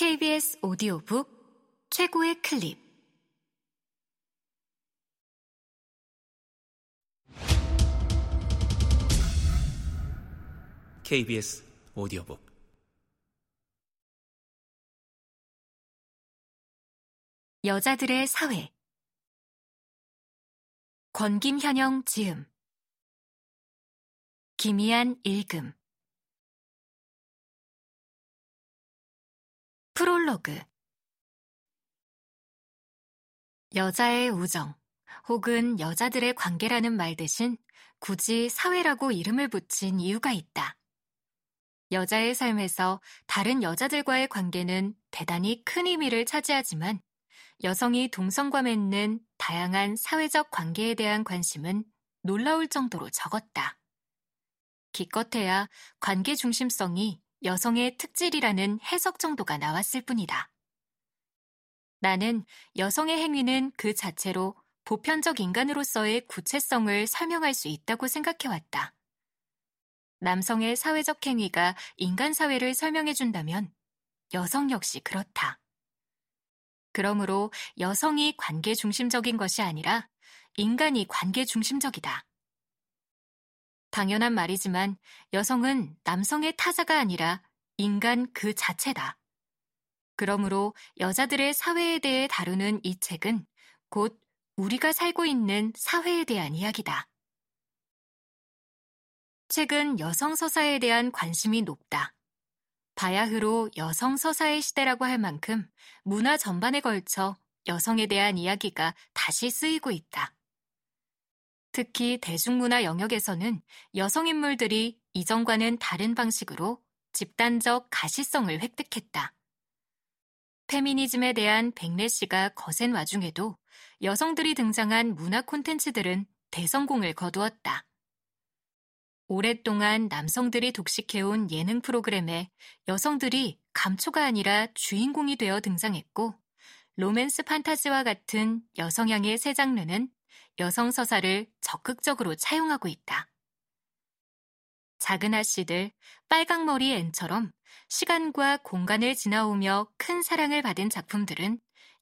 KBS 오디오북 최고의 클립. KBS 오디오북. 여자들의 사회. 권김현영 지음. 김희안 읽음 프롤로그 여자의 우정 혹은 여자들의 관계라는 말 대신 굳이 사회라고 이름을 붙인 이유가 있다. 여자의 삶에서 다른 여자들과의 관계는 대단히 큰 의미를 차지하지만 여성이 동성과 맺는 다양한 사회적 관계에 대한 관심은 놀라울 정도로 적었다. 기껏해야 관계 중심성이 여성의 특질이라는 해석 정도가 나왔을 뿐이다. 나는 여성의 행위는 그 자체로 보편적 인간으로서의 구체성을 설명할 수 있다고 생각해왔다. 남성의 사회적 행위가 인간 사회를 설명해준다면 여성 역시 그렇다. 그러므로 여성이 관계 중심적인 것이 아니라 인간이 관계 중심적이다. 당연한 말이지만 여성은 남성의 타자가 아니라 인간 그 자체다. 그러므로 여자들의 사회에 대해 다루는 이 책은 곧 우리가 살고 있는 사회에 대한 이야기다. 책은 여성 서사에 대한 관심이 높다. 바야흐로 여성 서사의 시대라고 할 만큼 문화 전반에 걸쳐 여성에 대한 이야기가 다시 쓰이고 있다. 특히 대중문화 영역에서는 여성 인물들이 이전과는 다른 방식으로 집단적 가시성을 획득했다. 페미니즘에 대한 백례 씨가 거센 와중에도 여성들이 등장한 문화 콘텐츠들은 대성공을 거두었다. 오랫동안 남성들이 독식해온 예능 프로그램에 여성들이 감초가 아니라 주인공이 되어 등장했고, 로맨스 판타지와 같은 여성향의 새 장르는 여성 서사를 적극적으로 차용하고 있다. 작은 아씨들, 빨강머리 앤처럼 시간과 공간을 지나오며 큰 사랑을 받은 작품들은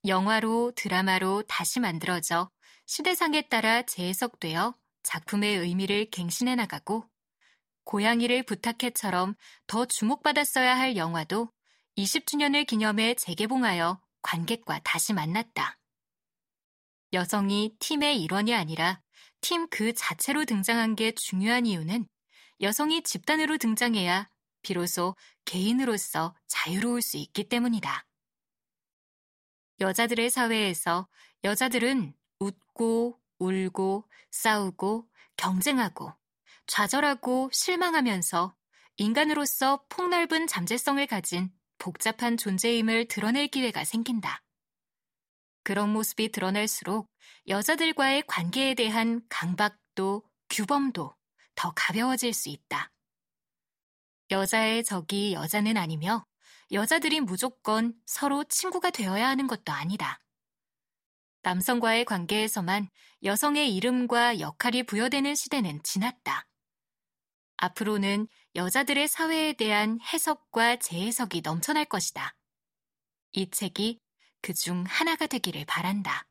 영화로 드라마로 다시 만들어져 시대상에 따라 재해석되어 작품의 의미를 갱신해 나가고 고양이를 부탁해처럼 더 주목받았어야 할 영화도 20주년을 기념해 재개봉하여 관객과 다시 만났다. 여성이 팀의 일원이 아니라 팀 그 자체로 등장한 게 중요한 이유는 여성이 집단으로 등장해야 비로소 개인으로서 자유로울 수 있기 때문이다. 여자들의 사회에서 여자들은 웃고, 울고, 싸우고, 경쟁하고, 좌절하고 실망하면서 인간으로서 폭넓은 잠재성을 가진 복잡한 존재임을 드러낼 기회가 생긴다. 그런 모습이 드러날수록 여자들과의 관계에 대한 강박도 규범도 더 가벼워질 수 있다. 여자의 적이 여자는 아니며 여자들이 무조건 서로 친구가 되어야 하는 것도 아니다. 남성과의 관계에서만 여성의 이름과 역할이 부여되는 시대는 지났다. 앞으로는 여자들의 사회에 대한 해석과 재해석이 넘쳐날 것이다. 이 책이 그중 하나가 되기를 바란다.